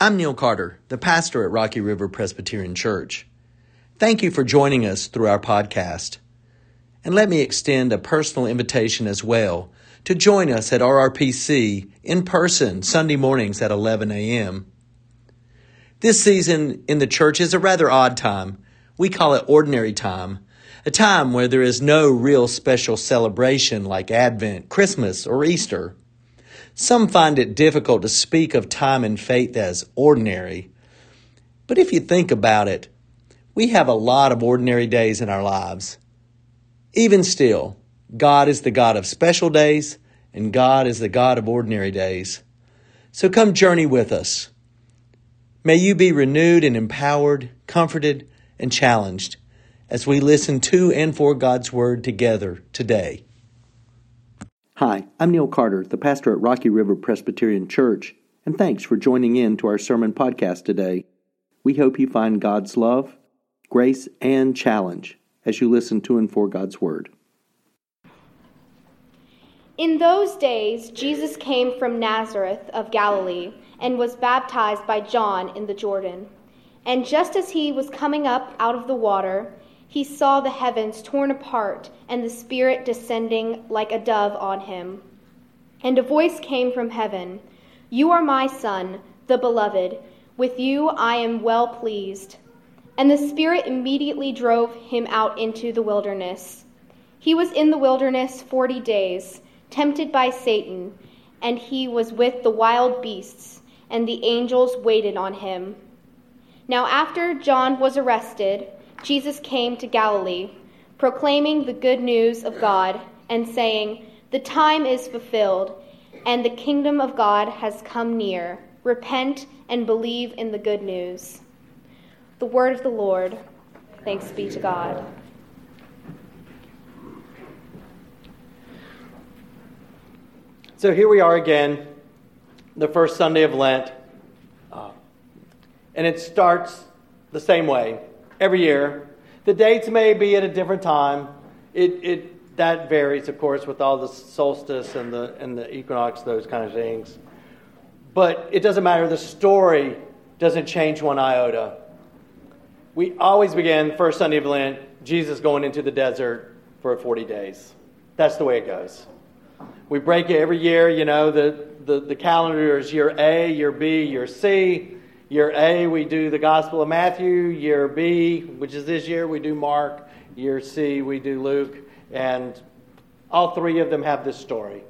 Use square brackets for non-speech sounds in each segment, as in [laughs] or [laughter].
I'm Neil Carter, the pastor at Rocky River Presbyterian Church. Thank you for joining us through our podcast. And let me extend a personal invitation as well to join us at RRPC in person Sunday mornings at 11 a.m. This season in the church is a rather odd time. We call it ordinary time, a time where there is no real special celebration like Advent, Christmas, or Easter. Some find it difficult to speak of time and faith as ordinary. But if you think about it, we have a lot of ordinary days in our lives. Even still, God is the God of special days, and God is the God of ordinary days. So come journey with us. May you be renewed and empowered, comforted, and challenged as we listen to and for God's Word together today. Hi, I'm Neil Carter, the pastor at Rocky River Presbyterian Church, and thanks for joining in to our sermon podcast today. We hope you find God's love, grace, and challenge as you listen to and for God's Word. In those days, Jesus came from Nazareth of Galilee and was baptized by John in the Jordan. And just as he was coming up out of the water, he saw the heavens torn apart and the Spirit descending like a dove on him. And a voice came from heaven You are my Son, the Beloved. With you I am well pleased. And the Spirit immediately drove him out into the wilderness. He was in the wilderness forty days, tempted by Satan, and he was with the wild beasts, and the angels waited on him. Now, after John was arrested, Jesus came to Galilee, proclaiming the good news of God and saying, The time is fulfilled, and the kingdom of God has come near. Repent and believe in the good news. The word of the Lord. Thanks be to God. So here we are again, the first Sunday of Lent. Uh, and it starts the same way every year. The dates may be at a different time. It, it, that varies, of course, with all the solstice and the, and the equinox, those kind of things. But it doesn't matter. The story doesn't change one iota. We always begin first Sunday of Lent, Jesus going into the desert for 40 days. That's the way it goes. We break it every year. You know, the, the, the calendar is year A, year B, year C. Year A, we do the Gospel of Matthew. Year B, which is this year, we do Mark. Year C, we do Luke. And all three of them have this story.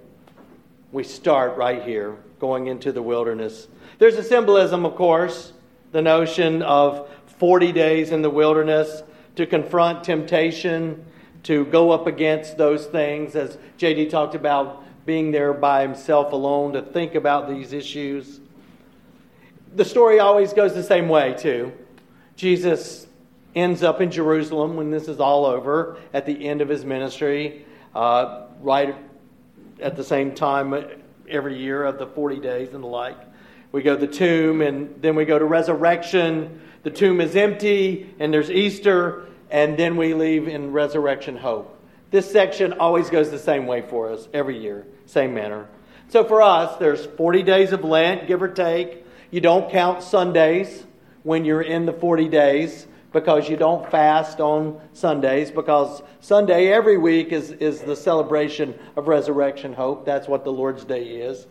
We start right here, going into the wilderness. There's a symbolism, of course, the notion of 40 days in the wilderness to confront temptation, to go up against those things, as JD talked about being there by himself alone to think about these issues the story always goes the same way, too. Jesus ends up in Jerusalem when this is all over at the end of his ministry, uh, right at the same time every year of the 40 days and the like. We go to the tomb, and then we go to resurrection. The tomb is empty, and there's Easter, and then we leave in resurrection hope. This section always goes the same way for us every year, same manner. So for us, there's 40 days of Lent, give or take. You don't count Sundays when you're in the 40 days because you don't fast on Sundays because Sunday every week is, is the celebration of resurrection hope. That's what the Lord's Day is.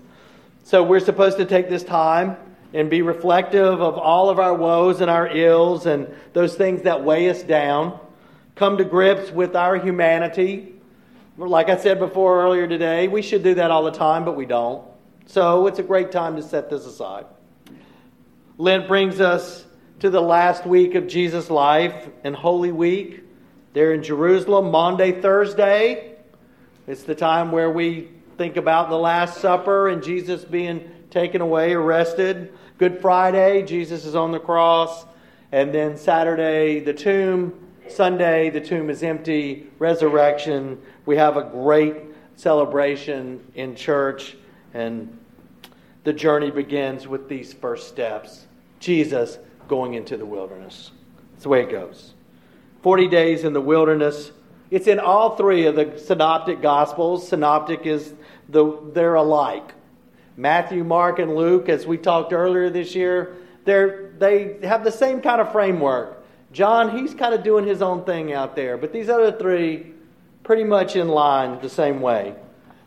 So we're supposed to take this time and be reflective of all of our woes and our ills and those things that weigh us down. Come to grips with our humanity. Like I said before earlier today, we should do that all the time, but we don't. So it's a great time to set this aside. Lent brings us to the last week of Jesus' life and Holy Week. There in Jerusalem, Maundy, Thursday. It's the time where we think about the Last Supper and Jesus being taken away, arrested. Good Friday, Jesus is on the cross. And then Saturday, the tomb. Sunday, the tomb is empty. Resurrection. We have a great celebration in church. And the journey begins with these first steps. Jesus going into the wilderness. That's the way it goes. 40 days in the wilderness. It's in all three of the synoptic gospels. Synoptic is the they're alike. Matthew, Mark, and Luke, as we talked earlier this year, They're, they have the same kind of framework. John, he's kind of doing his own thing out there, but these other three, pretty much in line the same way.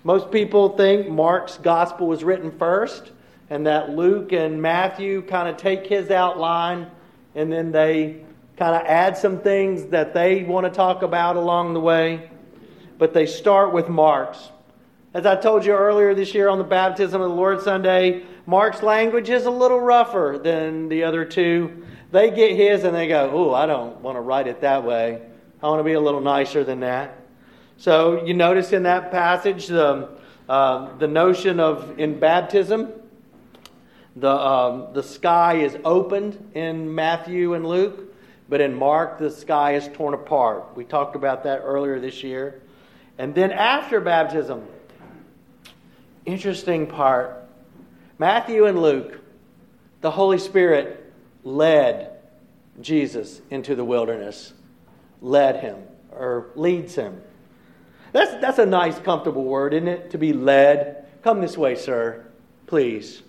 Most people think Mark's gospel was written first, and that Luke and Matthew kind of take his outline and then they kind of add some things that they want to talk about along the way. But they start with Mark's. As I told you earlier this year on the baptism of the Lord Sunday, Mark's language is a little rougher than the other two. They get his and they go, Oh, I don't want to write it that way. I want to be a little nicer than that. So you notice in that passage the, uh, the notion of in baptism, the, um, the sky is opened in Matthew and Luke, but in Mark, the sky is torn apart. We talked about that earlier this year. And then after baptism, interesting part Matthew and Luke, the Holy Spirit led Jesus into the wilderness, led him, or leads him. That's, that's a nice, comfortable word, isn't it? To be led. Come this way, sir, please.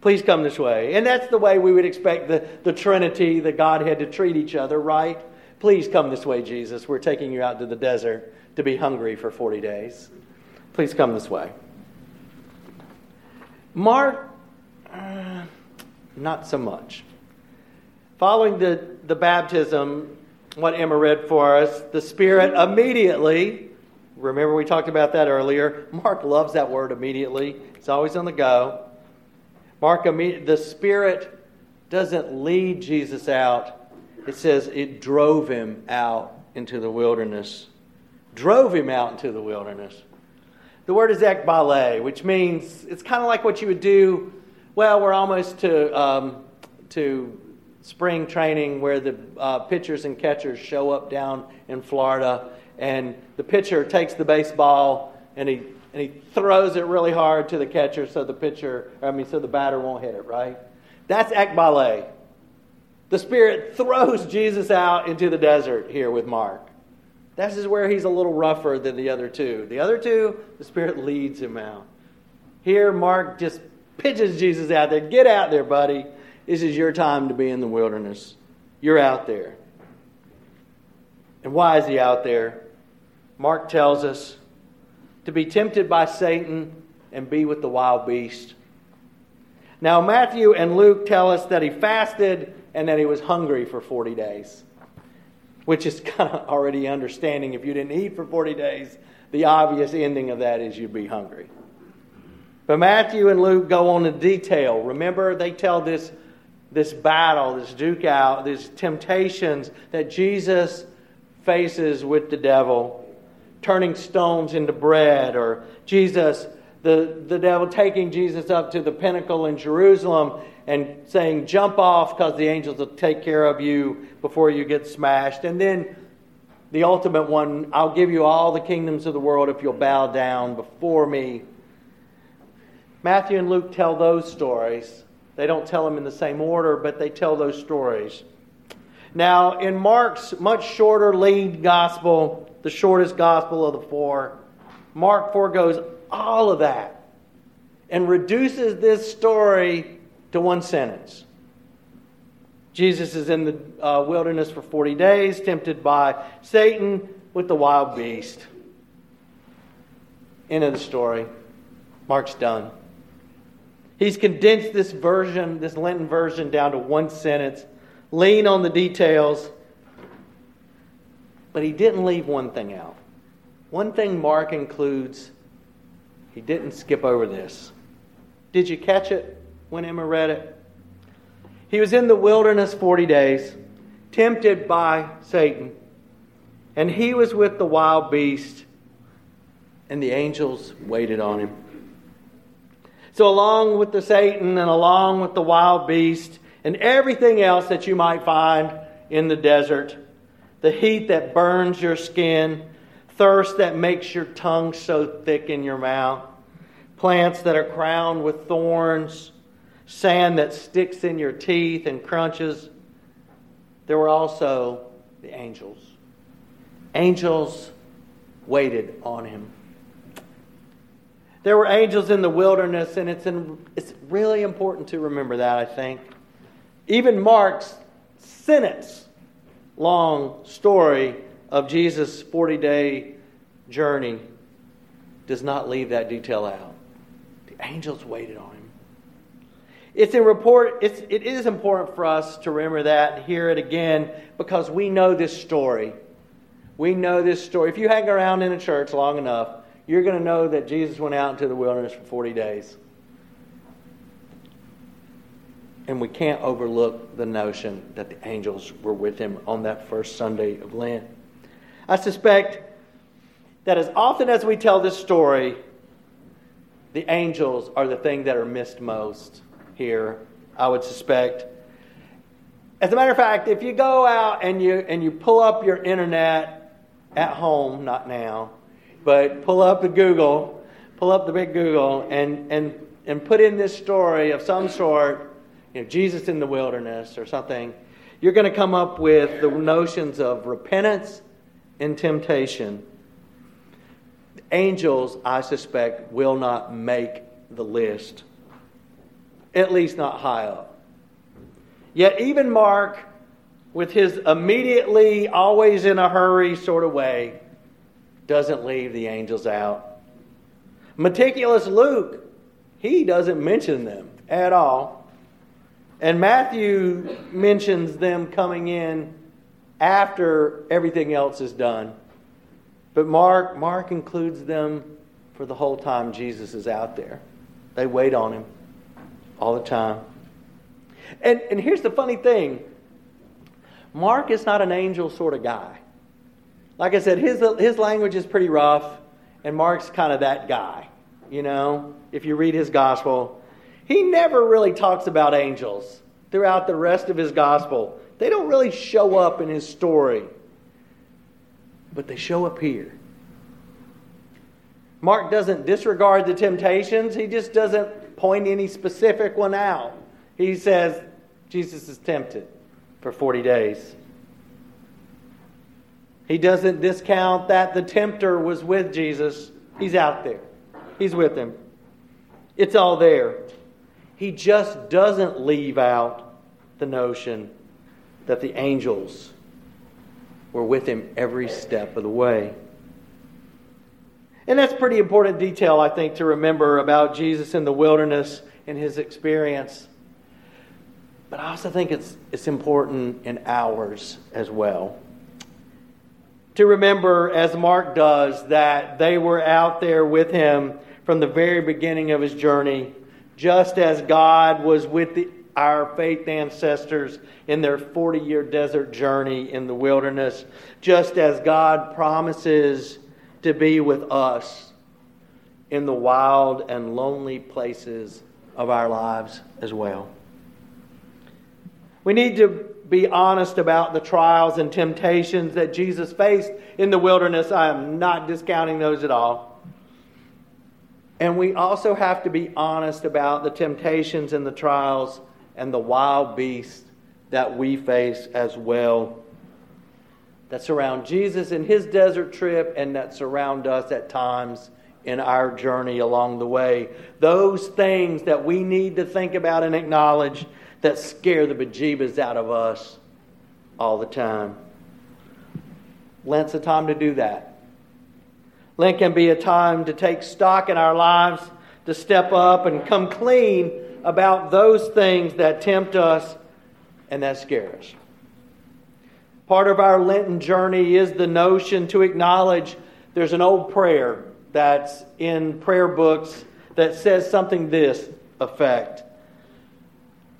Please come this way. And that's the way we would expect the, the Trinity, the Godhead, to treat each other, right? Please come this way, Jesus. We're taking you out to the desert to be hungry for 40 days. Please come this way. Mark, uh, not so much. Following the, the baptism, what Emma read for us, the Spirit immediately, remember we talked about that earlier. Mark loves that word immediately, it's always on the go. Mark, the Spirit doesn't lead Jesus out, it says it drove him out into the wilderness. Drove him out into the wilderness. The word is ekbale, which means it's kind of like what you would do. Well, we're almost to, um, to spring training where the uh, pitchers and catchers show up down in Florida, and the pitcher takes the baseball and he and he throws it really hard to the catcher so the pitcher, I mean, so the batter won't hit it, right? That's ekbale. The Spirit throws Jesus out into the desert here with Mark. This is where he's a little rougher than the other two. The other two, the Spirit leads him out. Here, Mark just pitches Jesus out there. Get out there, buddy. This is your time to be in the wilderness. You're out there. And why is he out there? Mark tells us to be tempted by Satan and be with the wild beast. Now, Matthew and Luke tell us that he fasted and that he was hungry for 40 days, which is [laughs] kind of already understanding. If you didn't eat for 40 days, the obvious ending of that is you'd be hungry. But Matthew and Luke go on to detail. Remember, they tell this, this battle, this duke out, these temptations that Jesus faces with the devil turning stones into bread, or Jesus, the, the devil taking Jesus up to the pinnacle in Jerusalem and saying, Jump off because the angels will take care of you before you get smashed. And then the ultimate one, I'll give you all the kingdoms of the world if you'll bow down before me. Matthew and Luke tell those stories. They don't tell them in the same order, but they tell those stories. Now, in Mark's much shorter lead gospel, the shortest gospel of the four. Mark foregoes all of that and reduces this story to one sentence. Jesus is in the uh, wilderness for 40 days, tempted by Satan with the wild beast. End of the story. Mark's done. He's condensed this version, this Lenten version, down to one sentence. Lean on the details but he didn't leave one thing out. One thing Mark includes, he didn't skip over this. Did you catch it when Emma read it? He was in the wilderness 40 days, tempted by Satan, and he was with the wild beast, and the angels waited on him. So, along with the Satan and along with the wild beast and everything else that you might find in the desert, the heat that burns your skin, thirst that makes your tongue so thick in your mouth, plants that are crowned with thorns, sand that sticks in your teeth and crunches. There were also the angels. Angels waited on him. There were angels in the wilderness, and it's, in, it's really important to remember that, I think. Even Mark's sentence long story of Jesus' 40 day journey does not leave that detail out. The angels waited on him. It's, a report, it's, it is important for us to remember that and hear it again because we know this story. We know this story. If you hang around in a church long enough, you're going to know that Jesus went out into the wilderness for 40 days. And we can't overlook the notion that the angels were with him on that first Sunday of Lent. I suspect that as often as we tell this story, the angels are the thing that are missed most here, I would suspect. As a matter of fact, if you go out and you, and you pull up your internet at home, not now, but pull up the Google, pull up the big Google, and, and, and put in this story of some sort, you know, Jesus in the wilderness or something, you're going to come up with the notions of repentance and temptation. Angels, I suspect, will not make the list, at least not high up. Yet, even Mark, with his immediately, always in a hurry sort of way, doesn't leave the angels out. Meticulous Luke, he doesn't mention them at all. And Matthew mentions them coming in after everything else is done. But Mark, Mark includes them for the whole time Jesus is out there. They wait on him all the time. And, and here's the funny thing Mark is not an angel sort of guy. Like I said, his, his language is pretty rough, and Mark's kind of that guy. You know, if you read his gospel, he never really talks about angels throughout the rest of his gospel. They don't really show up in his story, but they show up here. Mark doesn't disregard the temptations, he just doesn't point any specific one out. He says Jesus is tempted for 40 days. He doesn't discount that the tempter was with Jesus. He's out there, he's with him. It's all there. He just doesn't leave out the notion that the angels were with him every step of the way. And that's pretty important detail, I think, to remember about Jesus in the wilderness and his experience. But I also think it's, it's important in ours as well to remember, as Mark does, that they were out there with him from the very beginning of his journey, just as God was with the, our faith ancestors in their 40 year desert journey in the wilderness, just as God promises to be with us in the wild and lonely places of our lives as well. We need to be honest about the trials and temptations that Jesus faced in the wilderness. I am not discounting those at all. And we also have to be honest about the temptations and the trials and the wild beasts that we face as well that surround Jesus in his desert trip and that surround us at times in our journey along the way. Those things that we need to think about and acknowledge that scare the bejeebas out of us all the time. Lent's a time to do that. Lent can be a time to take stock in our lives, to step up and come clean about those things that tempt us and that scare us. Part of our Lenten journey is the notion to acknowledge there's an old prayer that's in prayer books that says something this effect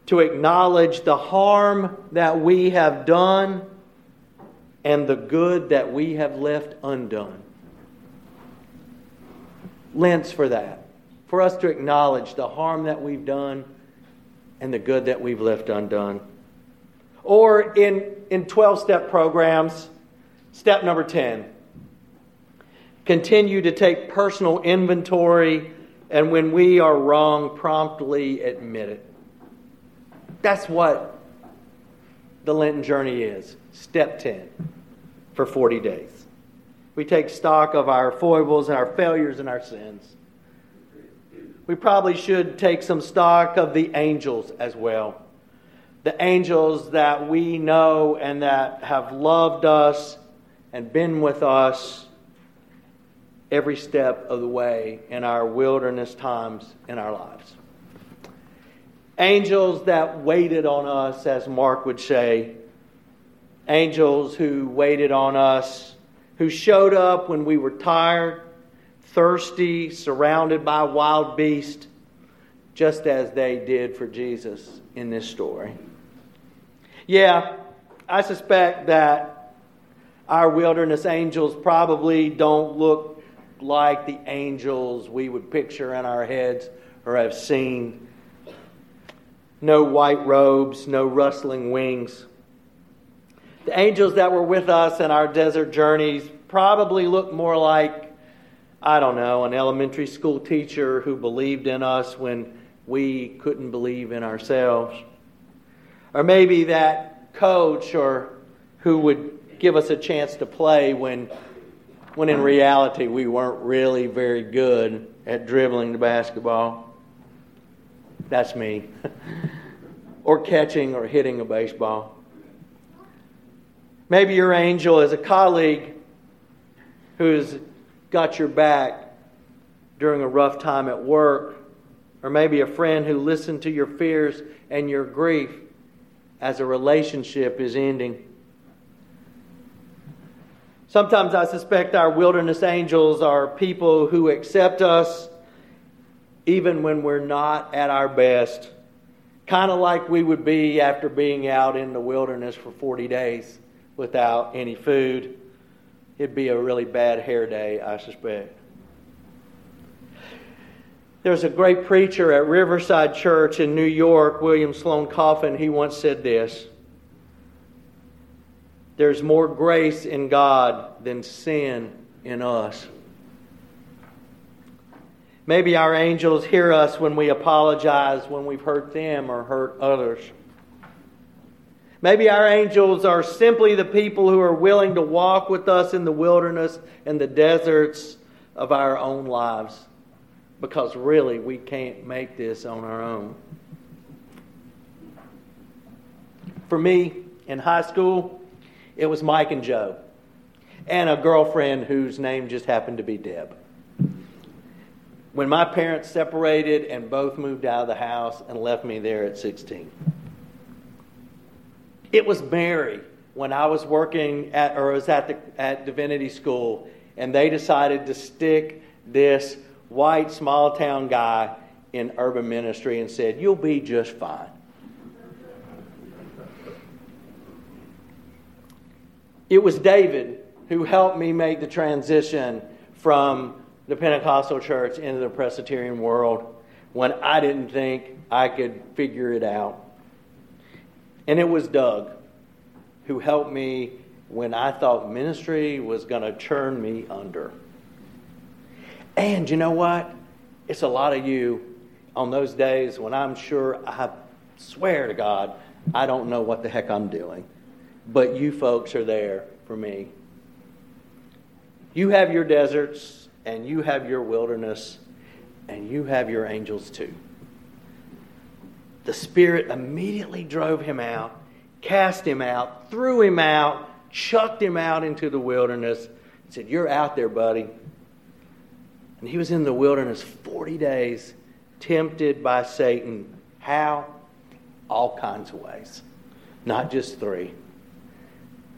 to acknowledge the harm that we have done and the good that we have left undone. Lent's for that, for us to acknowledge the harm that we've done and the good that we've left undone. Or in, in 12 step programs, step number 10 continue to take personal inventory, and when we are wrong, promptly admit it. That's what the Lenten journey is. Step 10 for 40 days. We take stock of our foibles and our failures and our sins. We probably should take some stock of the angels as well. the angels that we know and that have loved us and been with us every step of the way in our wilderness times in our lives. Angels that waited on us, as Mark would say. Angels who waited on us, who showed up when we were tired, thirsty, surrounded by wild beasts, just as they did for Jesus in this story. Yeah, I suspect that our wilderness angels probably don't look like the angels we would picture in our heads or have seen. No white robes, no rustling wings. The angels that were with us in our desert journeys probably looked more like, I don't know, an elementary school teacher who believed in us when we couldn't believe in ourselves. Or maybe that coach or who would give us a chance to play when when in reality we weren't really very good at dribbling the basketball. That's me. [laughs] or catching or hitting a baseball. Maybe your angel is a colleague who's got your back during a rough time at work, or maybe a friend who listened to your fears and your grief as a relationship is ending. Sometimes I suspect our wilderness angels are people who accept us even when we're not at our best, kind of like we would be after being out in the wilderness for 40 days without any food. It'd be a really bad hair day, I suspect. There's a great preacher at Riverside Church in New York, William Sloane Coffin. He once said this there's more grace in God than sin in us. Maybe our angels hear us when we apologize when we've hurt them or hurt others. Maybe our angels are simply the people who are willing to walk with us in the wilderness and the deserts of our own lives because really we can't make this on our own. For me, in high school, it was Mike and Joe, and a girlfriend whose name just happened to be Deb. When my parents separated and both moved out of the house and left me there at 16. It was Mary when I was working at, or was at, the, at divinity school, and they decided to stick this white small town guy in urban ministry and said, You'll be just fine. It was David who helped me make the transition from the Pentecostal church into the Presbyterian world when I didn't think I could figure it out. And it was Doug who helped me when I thought ministry was going to churn me under. And you know what? It's a lot of you on those days when I'm sure, I swear to God, I don't know what the heck I'm doing but you folks are there for me. You have your deserts, and you have your wilderness, and you have your angels too. The Spirit immediately drove him out, cast him out, threw him out, chucked him out into the wilderness, and said, You're out there, buddy. And he was in the wilderness 40 days, tempted by Satan. How? All kinds of ways, not just three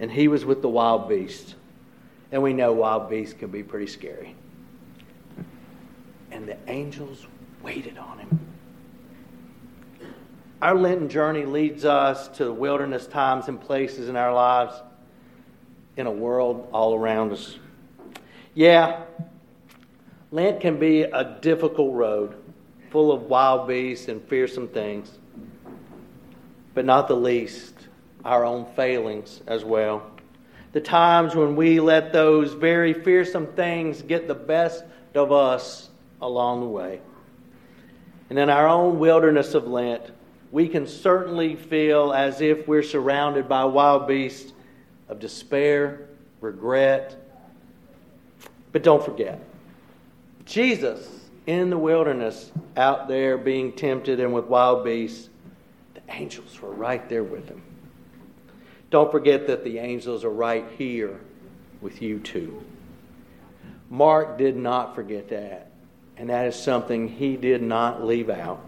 and he was with the wild beasts. And we know wild beasts can be pretty scary. And the angels waited on him. Our Lenten journey leads us to wilderness times and places in our lives in a world all around us. Yeah, Lent can be a difficult road full of wild beasts and fearsome things, but not the least our own failings as well. The times when we let those very fearsome things get the best of us along the way. And in our own wilderness of Lent, we can certainly feel as if we're surrounded by wild beasts of despair, regret. But don't forget, Jesus in the wilderness, out there being tempted and with wild beasts, the Angels were right there with him. Don't forget that the angels are right here with you too. Mark did not forget that, and that is something he did not leave out.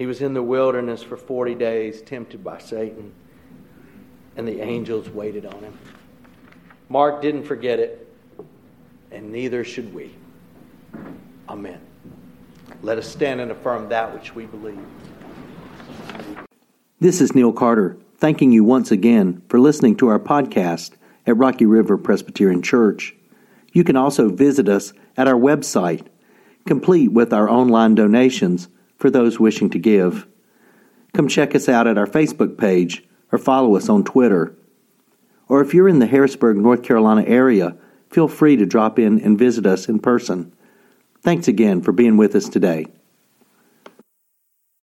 He was in the wilderness for 40 days, tempted by Satan, and the angels waited on him. Mark didn't forget it, and neither should we. Amen. Let us stand and affirm that which we believe. This is Neil Carter, thanking you once again for listening to our podcast at Rocky River Presbyterian Church. You can also visit us at our website, complete with our online donations for those wishing to give. Come check us out at our Facebook page or follow us on Twitter. Or if you're in the Harrisburg, North Carolina area, feel free to drop in and visit us in person. Thanks again for being with us today.